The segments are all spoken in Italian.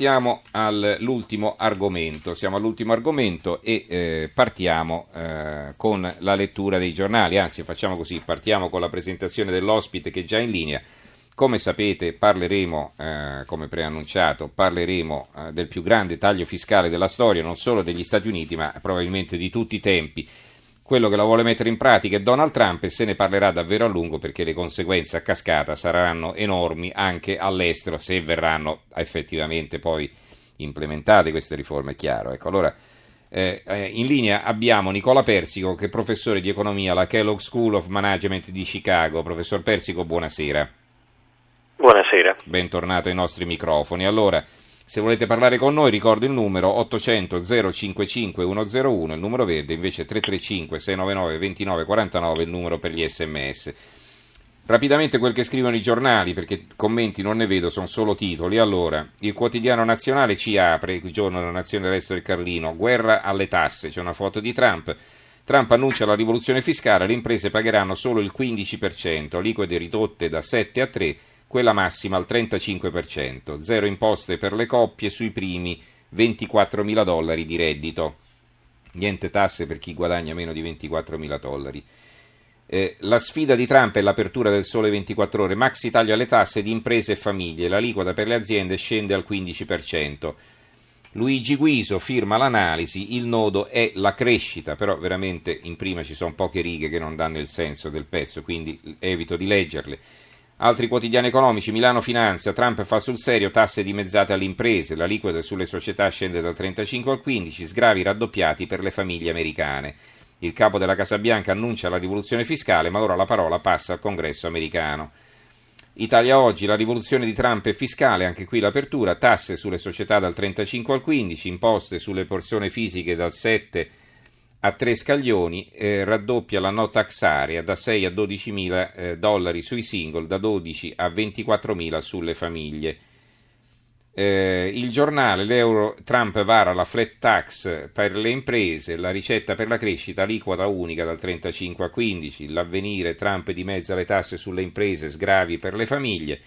siamo all'ultimo argomento, siamo all'ultimo argomento e eh, partiamo eh, con la lettura dei giornali, anzi facciamo così, partiamo con la presentazione dell'ospite che è già in linea. Come sapete parleremo, eh, come preannunciato, parleremo eh, del più grande taglio fiscale della storia, non solo degli Stati Uniti, ma probabilmente di tutti i tempi quello che la vuole mettere in pratica è Donald Trump e se ne parlerà davvero a lungo perché le conseguenze a cascata saranno enormi anche all'estero se verranno effettivamente poi implementate queste riforme, è chiaro. Ecco, allora, eh, eh in linea abbiamo Nicola Persico che è professore di economia alla Kellogg School of Management di Chicago. Professor Persico, buonasera. Buonasera. Bentornato ai nostri microfoni. Allora, se volete parlare con noi ricordo il numero 800 055 101, il numero verde invece 335 699 2949 il numero per gli sms. Rapidamente quel che scrivono i giornali, perché commenti non ne vedo, sono solo titoli. Allora, il quotidiano nazionale ci apre, il giorno della nazione del resto del Carlino, guerra alle tasse, c'è una foto di Trump. Trump annuncia la rivoluzione fiscale, le imprese pagheranno solo il 15%, liquide ridotte da 7 a 3 quella massima al 35%, zero imposte per le coppie sui primi 24 mila dollari di reddito, niente tasse per chi guadagna meno di 24 mila dollari. Eh, la sfida di Trump è l'apertura del sole 24 ore. Maxi taglia le tasse di imprese e famiglie, l'aliquota per le aziende scende al 15%. Luigi Guiso firma l'analisi, il nodo è la crescita, però veramente in prima ci sono poche righe che non danno il senso del pezzo, quindi evito di leggerle. Altri quotidiani economici, Milano Finanza, Trump fa sul serio tasse dimezzate alle imprese, la liquida sulle società scende dal 35 al 15, sgravi raddoppiati per le famiglie americane. Il capo della Casa Bianca annuncia la rivoluzione fiscale, ma ora la parola passa al congresso americano. Italia oggi, la rivoluzione di Trump è fiscale, anche qui l'apertura, tasse sulle società dal 35 al 15, imposte sulle persone fisiche dal 7 al a tre scaglioni, eh, raddoppia la no tax area da 6 a 12 mila eh, dollari sui single, da 12 a 24 mila sulle famiglie. Eh, il giornale, l'euro, Trump vara la flat tax per le imprese, la ricetta per la crescita, aliquota unica dal 35 a 15, l'avvenire, Trump dimezza le tasse sulle imprese, sgravi per le famiglie,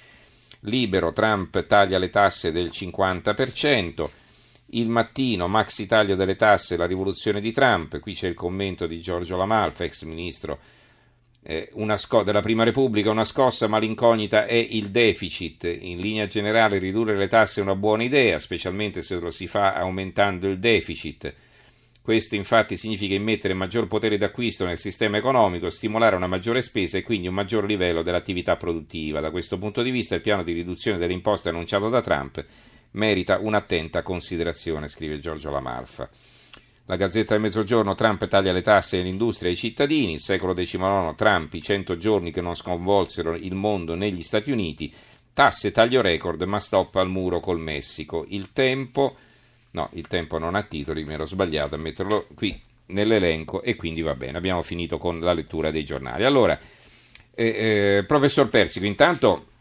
libero, Trump taglia le tasse del 50%, il mattino, maxi taglio delle tasse, la rivoluzione di Trump, qui c'è il commento di Giorgio Lamalfa, ex ministro eh, sco- della Prima Repubblica, una scossa malincognita è il deficit. In linea generale ridurre le tasse è una buona idea, specialmente se lo si fa aumentando il deficit. Questo infatti significa immettere maggior potere d'acquisto nel sistema economico, stimolare una maggiore spesa e quindi un maggior livello dell'attività produttiva. Da questo punto di vista il piano di riduzione delle imposte annunciato da Trump merita un'attenta considerazione, scrive Giorgio Lamalfa. La Gazzetta del Mezzogiorno, Trump taglia le tasse all'industria e ai cittadini, il secolo XIX, Trump, i 100 giorni che non sconvolsero il mondo negli Stati Uniti, tasse taglio record ma stop al muro col Messico. Il tempo, no, il tempo non ha titoli, mi ero sbagliato a metterlo qui nell'elenco e quindi va bene, abbiamo finito con la lettura dei giornali. Allora, eh, eh, professor Persico, intanto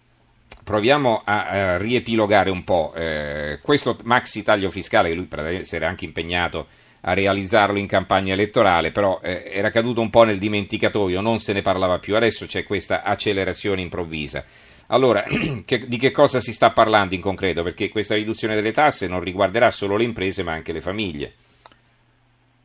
proviamo a, a riepilogare un po' eh, questo maxi taglio fiscale che lui si era anche impegnato a realizzarlo in campagna elettorale, però eh, era caduto un po' nel dimenticatoio, non se ne parlava più, adesso c'è questa accelerazione improvvisa. Allora, che, di che cosa si sta parlando in concreto? Perché questa riduzione delle tasse non riguarderà solo le imprese ma anche le famiglie.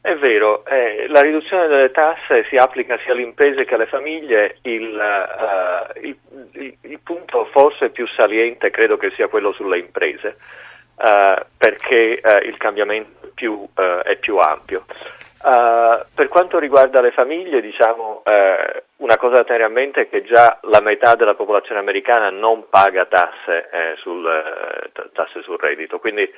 È vero, eh, la riduzione delle tasse si applica sia alle imprese che alle famiglie, il, uh, il, il, il punto forse più saliente credo che sia quello sulle imprese, uh, perché uh, il cambiamento più, è più ampio. per quanto riguarda le famiglie, diciamo, una cosa da tenere a mente è che già la metà della popolazione americana non paga tasse, sul, tasse sul reddito, quindi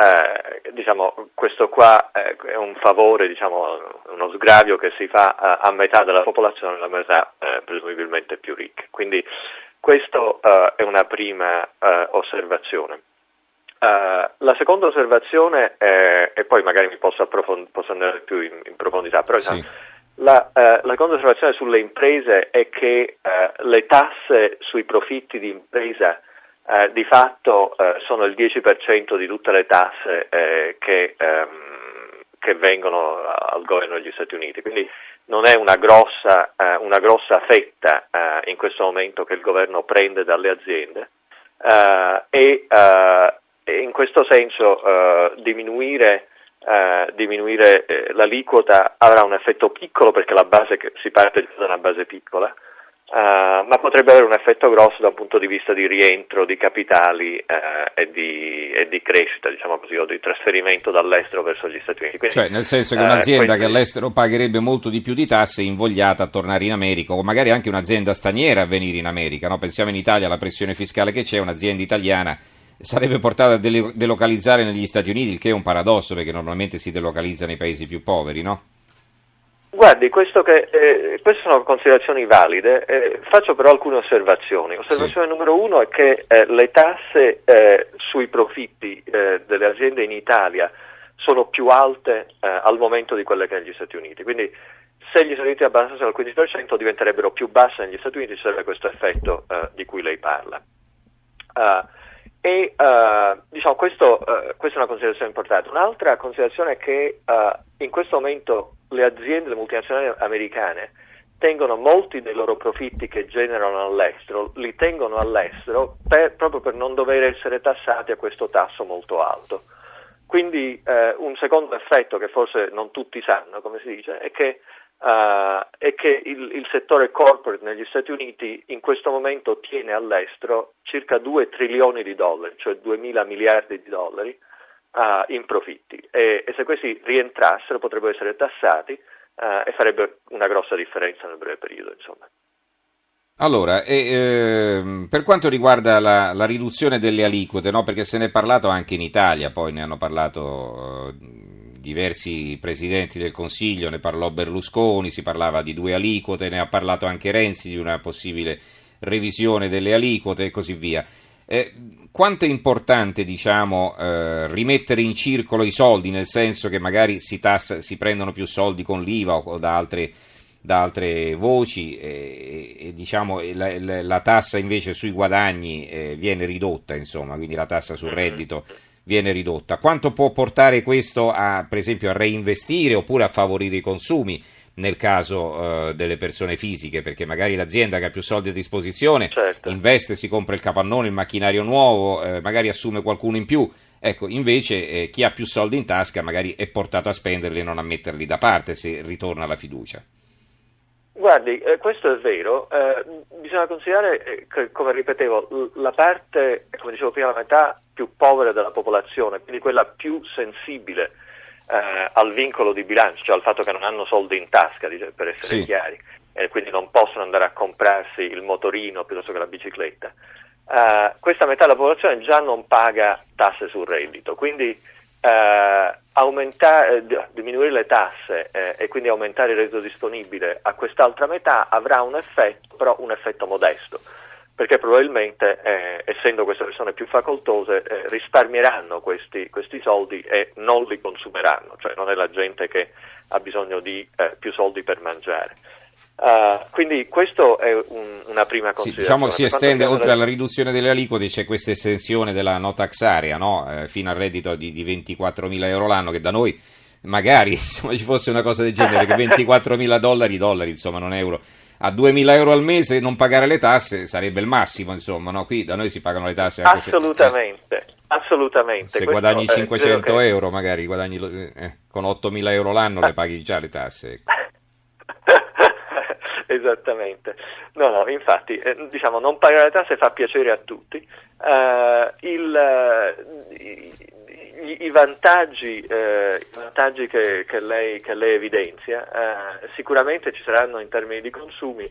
eh, diciamo, questo qua eh, è un favore, diciamo, uno sgravio che si fa a, a metà della popolazione, la metà eh, presumibilmente più ricca. Quindi questa eh, è una prima eh, osservazione. La seconda osservazione, è, e poi magari mi posso, approfond- posso andare più in, in profondità, però sì. la, uh, la, seconda osservazione sulle imprese è che uh, le tasse sui profitti di impresa eh, di fatto eh, sono il 10% di tutte le tasse eh, che, ehm, che, vengono al governo degli Stati Uniti, quindi non è una grossa, eh, una grossa fetta eh, in questo momento che il governo prende dalle aziende eh, e, in questo senso diminuire Uh, diminuire eh, l'aliquota avrà un effetto piccolo perché la base si parte da una base piccola, Uh, ma potrebbe avere un effetto grosso da un punto di vista di rientro di capitali uh, e, di, e, di, crescita, diciamo così, o di trasferimento dall'estero verso gli Stati Uniti. Quindi, cioè, nel senso che un'azienda uh, quindi... che all'estero pagherebbe molto di più di tasse è invogliata a tornare in America, o magari anche un'azienda straniera a venire in America. No? Pensiamo in Italia alla pressione fiscale che c'è, un'azienda italiana sarebbe portata a delocalizzare negli Stati Uniti, il che è un paradosso perché normalmente si delocalizza nei paesi più poveri, no? Guardi, che, eh, queste sono considerazioni valide, eh, faccio però alcune osservazioni. Osservazione sì. numero uno è che eh, le tasse eh, sui profitti eh, delle aziende in Italia sono più alte eh, al momento di quelle che negli Stati Uniti, quindi se gli Stati Uniti abbassassero al 15% diventerebbero più basse negli Stati Uniti, sarebbe questo effetto di cui lei parla. Uh, e uh, diciamo, questo, uh, questa è una considerazione importante. Un'altra considerazione è che uh, in questo momento le aziende, multinazionali americane tengono molti dei loro profitti che generano all'estero, li tengono all'estero per, proprio per non dover essere tassati a questo tasso molto alto. Quindi un secondo effetto che forse non tutti sanno, come si dice, è che Uh, è che il, il, settore corporate negli Stati Uniti in questo momento tiene all'estero circa 2 trilioni di dollari, cioè 2 mila miliardi di dollari uh, in profitti e, e, se questi rientrassero potrebbero essere tassati uh, e farebbe una grossa differenza nel breve periodo. Insomma. Allora, e, eh, per quanto riguarda la, la riduzione delle aliquote, no? perché se ne è parlato anche in Italia, poi ne hanno parlato diversi presidenti del Consiglio, ne parlò Berlusconi, si parlava di due aliquote, ne ha parlato anche Renzi di una possibile revisione delle aliquote e così via. Eh, quanto è importante diciamo, eh, rimettere in circolo i soldi, nel senso che magari si, tassa, si prendono più soldi con l'IVA o da altre, da altre voci e, e diciamo, la, la, la, tassa invece sui guadagni eh, viene ridotta, insomma, quindi la tassa sul mm-hmm. reddito viene ridotta. Quanto può portare questo a, per esempio, a reinvestire oppure a favorire i consumi nel caso uh, delle persone fisiche? Perché magari l'azienda che ha più soldi a disposizione certo. investe, si compra il capannone, il macchinario nuovo, eh, magari assume qualcuno in più. Ecco, invece eh, chi ha più soldi in tasca magari è portato a spenderli e non a metterli da parte se ritorna la fiducia. Guardi, eh, questo è vero, eh, bisogna considerare eh, che, come ripetevo, la parte, come dicevo prima, la metà più povera della popolazione, quindi quella più sensibile eh, al vincolo di bilancio, cioè al fatto che non hanno soldi in tasca, per essere sì. chiari, e quindi non possono andare a comprarsi il motorino piuttosto che la bicicletta. Eh, questa metà della popolazione già non paga tasse sul reddito, quindi aumentare, eh, diminuire le tasse eh, e quindi aumentare il reddito disponibile a quest'altra metà avrà un effetto, però un effetto modesto, perché probabilmente eh, essendo queste persone più facoltose eh, risparmieranno questi, questi, soldi e non li consumeranno, cioè non è la gente che ha bisogno di eh, più soldi per mangiare. Uh, quindi questo è un, una prima considerazione. Sì, diciamo che si estende, oltre alla riduzione delle aliquote, c'è questa estensione della no tax area no? eh, fino al reddito di, di 24.000 euro l'anno, che da noi magari insomma, ci fosse una cosa del genere, che 24.000 dollari, dollari insomma non euro, a 2.000 euro al mese non pagare le tasse sarebbe il massimo, insomma, no? qui da noi si pagano le tasse anche Assolutamente. Se, eh, assolutamente. Se guadagni 500 euro, magari guadagni, eh, con 8.000 euro l'anno le paghi già le tasse. Ecco. Esattamente. No, no, infatti, eh, diciamo, non pagare le tasse fa piacere a tutti. Uh, il, uh, i, i, vantaggi, uh, i vantaggi che, che, lei, che, lei, evidenzia sicuramente ci saranno in termini di consumi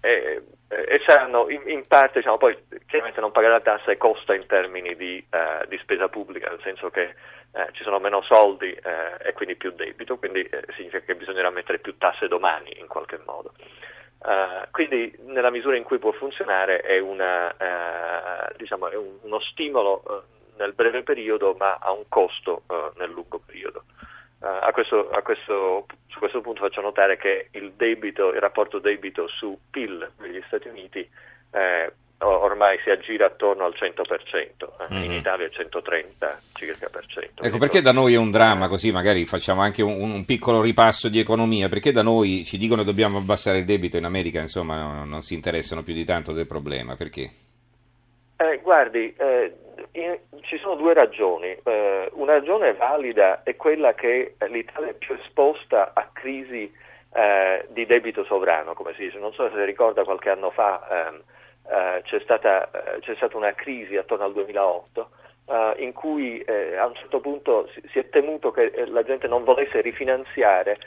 e, e, saranno in, in parte, diciamo, poi chiaramente non pagare la tassa costa in termini di, di spesa pubblica, nel senso che eh, ci sono meno soldi eh, e quindi più debito, quindi eh, significa che bisognerà mettere più tasse domani in qualche modo. Uh, quindi nella misura in cui può funzionare è, una, uh, diciamo, è un, uno stimolo uh, nel breve periodo ma ha un costo nel lungo periodo. A questo, a questo, su questo punto faccio notare che il, debito, il rapporto debito su PIL degli Stati Uniti ormai si aggira attorno al 100%, mm-hmm. in Italia è 130 circa per cento. Ecco, perché da noi è un dramma così, magari facciamo anche un, un, piccolo ripasso di economia, perché da noi ci dicono che dobbiamo abbassare il debito, in America insomma non, non si interessano più di tanto del problema, perché? Eh, guardi, eh, in, ci sono due ragioni. Eh, una ragione valida è quella che l'Italia è più esposta a crisi eh, di debito sovrano, come si dice. Non so se ricorda qualche anno fa ehm, eh, c'è stata, eh, c'è, stata, una crisi attorno al 2008 in cui a un certo punto si, si, è temuto che la gente non volesse rifinanziare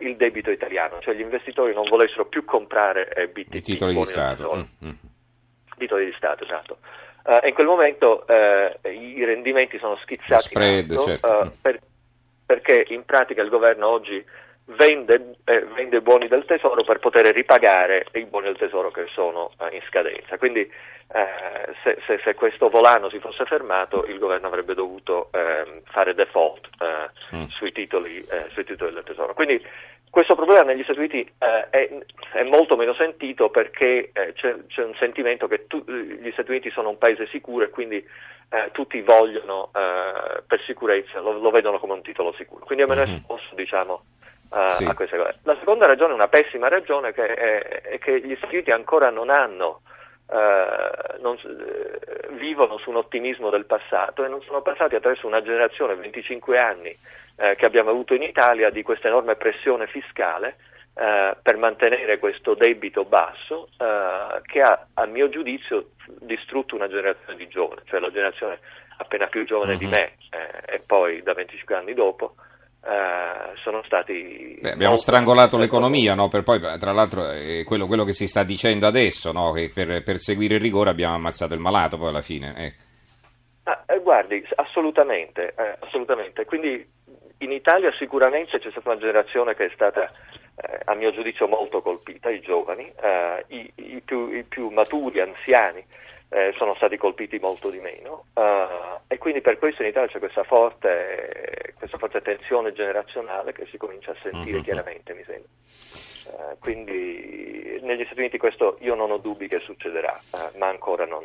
il debito italiano, cioè gli investitori non volessero più comprare BTP. I titoli di Stato. Mm-hmm titoli di Stato, esatto. Uh, in quel momento uh, i rendimenti sono schizzati spread, in alto, certo. uh, per, perché in pratica il governo oggi vende, eh, vende, buoni del tesoro per poter ripagare i buoni del tesoro che sono in scadenza. Quindi se, se, se, questo volano si fosse fermato il governo avrebbe dovuto ehm, fare default mm. sui titoli, sui, titoli, del tesoro. Quindi questo problema negli Stati Uniti eh, è, è, molto meno sentito perché eh, c'è, c'è, un sentimento che tu, gli Stati Uniti sono un paese sicuro e quindi eh, tutti vogliono eh, per sicurezza, lo, lo, vedono come un titolo sicuro. Quindi è meno mm-hmm. esposto diciamo, eh, sì. a queste cose. La seconda ragione, una pessima ragione, che è, è che gli Stati Uniti ancora non hanno Uh, non, uh, vivono su un ottimismo del passato e non sono passati attraverso una generazione, 25 anni, uh, che abbiamo avuto in Italia di questa enorme pressione fiscale per mantenere questo debito basso che ha, a mio giudizio, distrutto una generazione di giovani, cioè la generazione appena più giovane uh-huh. di mhm. me e poi da 25 anni dopo, Uh, sono stati. Beh, abbiamo strangolato l'economia, no? per poi, tra l'altro, è quello, quello, che si sta dicendo adesso, no? che per, per, seguire il rigore abbiamo ammazzato il malato poi alla fine. Eh. Ah, eh, guardi, assolutamente, eh, assolutamente. Quindi in Italia sicuramente c'è stata una generazione che è stata, eh, a mio giudizio, molto colpita, i giovani, eh, i, i, più, i più maturi, anziani eh, sono stati colpiti molto di meno uh, e quindi per questo in Italia c'è questa forte, questa forte tensione generazionale che si comincia a sentire mm-hmm. chiaramente, mi sembra. Uh, quindi negli Stati Uniti questo io non ho dubbi che succederà, uh, ma ancora non,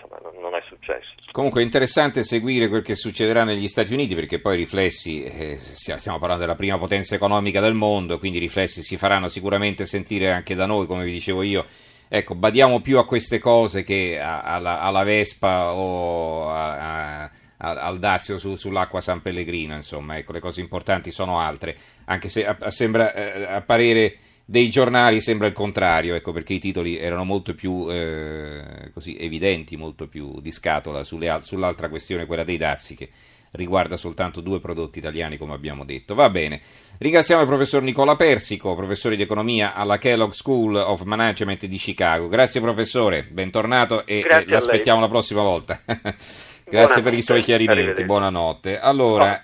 insomma, non, è successo. Comunque è interessante seguire quel che succederà negli Stati Uniti perché poi i riflessi, eh, stiamo parlando della prima potenza economica del mondo, quindi i riflessi si faranno sicuramente sentire anche da noi, come vi dicevo io Ecco, badiamo più a queste cose che a, alla, alla, Vespa o a, a, al Dazio su, sull'acqua San Pellegrino, insomma, ecco, le cose importanti sono altre, anche se sembra eh, a parere dei giornali sembra il contrario, ecco, perché i titoli erano molto più eh, così, evidenti, molto più di scatola sulle, sull'altra questione, quella dei dazi, che riguarda soltanto due prodotti italiani, come abbiamo detto. Va bene. Ringraziamo il professor Nicola Persico, professore di economia alla Kellogg School of Management di Chicago. Grazie professore, bentornato e, e l'aspettiamo la prossima volta. Grazie per i suoi chiarimenti. Buonanotte. Allora,